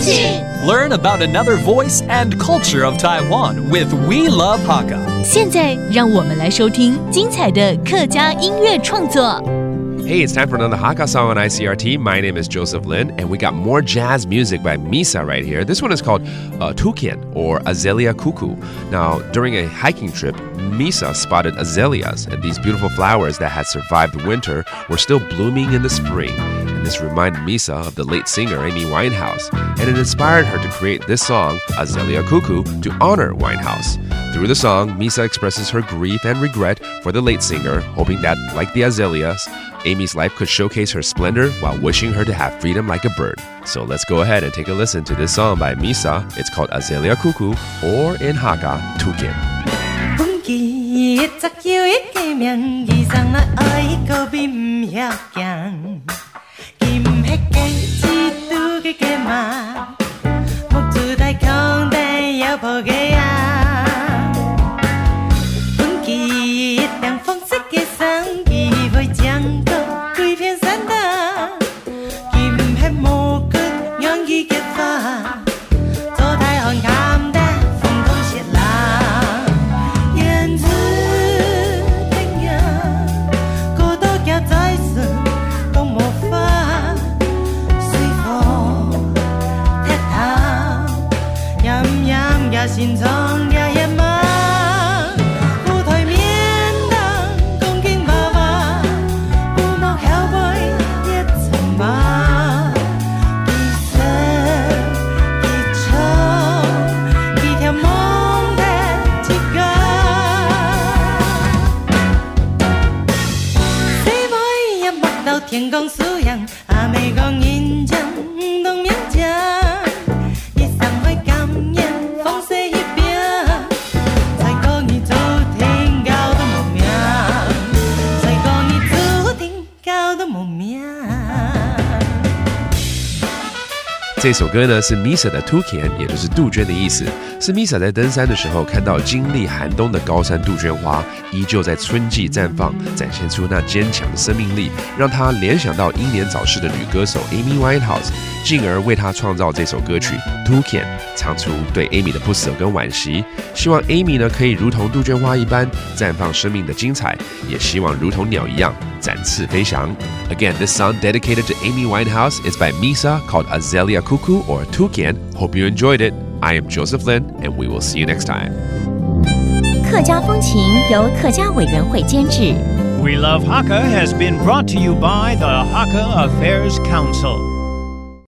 庆 Learn about another voice and culture of Taiwan with We Love Hakka. 现在让我们来收听精彩的客家音乐创作。 Hey, it's time for another Hakka song on ICRT. My name is Joseph Lin, and we got more jazz music by Misa right here. This one is called uh, Toucan or Azalea Cuckoo. Now, during a hiking trip, Misa spotted azaleas, and these beautiful flowers that had survived winter were still blooming in the spring. This reminded Misa of the late singer Amy Winehouse, and it inspired her to create this song, Azalea Cuckoo, to honor Winehouse. Through the song, Misa expresses her grief and regret for the late singer, hoping that, like the azaleas, Amy's life could showcase her splendor while wishing her to have freedom like a bird. So let's go ahead and take a listen to this song by Misa. It's called Azalea Cuckoo, or in Hakka, Toucan. 天公素养，阿妹讲人家。这首歌呢是 Misa 的 Toucan，也就是杜鹃的意思。是 Misa 在登山的时候看到经历寒冬的高山杜鹃花依旧在春季绽放，展现出那坚强的生命力，让她联想到英年早逝的女歌手 Amy Winehouse，进而为她创造这首歌曲 Toucan，唱出对 Amy 的不舍跟惋惜。希望 Amy 呢可以如同杜鹃花一般绽放生命的精彩，也希望如同鸟一样展翅飞翔。Again, this song dedicated to Amy Winehouse is by Misa called Azalea Cuckoo or Toucan. Hope you enjoyed it. I am Joseph Lin, and we will see you next time. 客家风情由客家委员会监制。 We Love Hakka has been brought to you by the Hakka Affairs Council.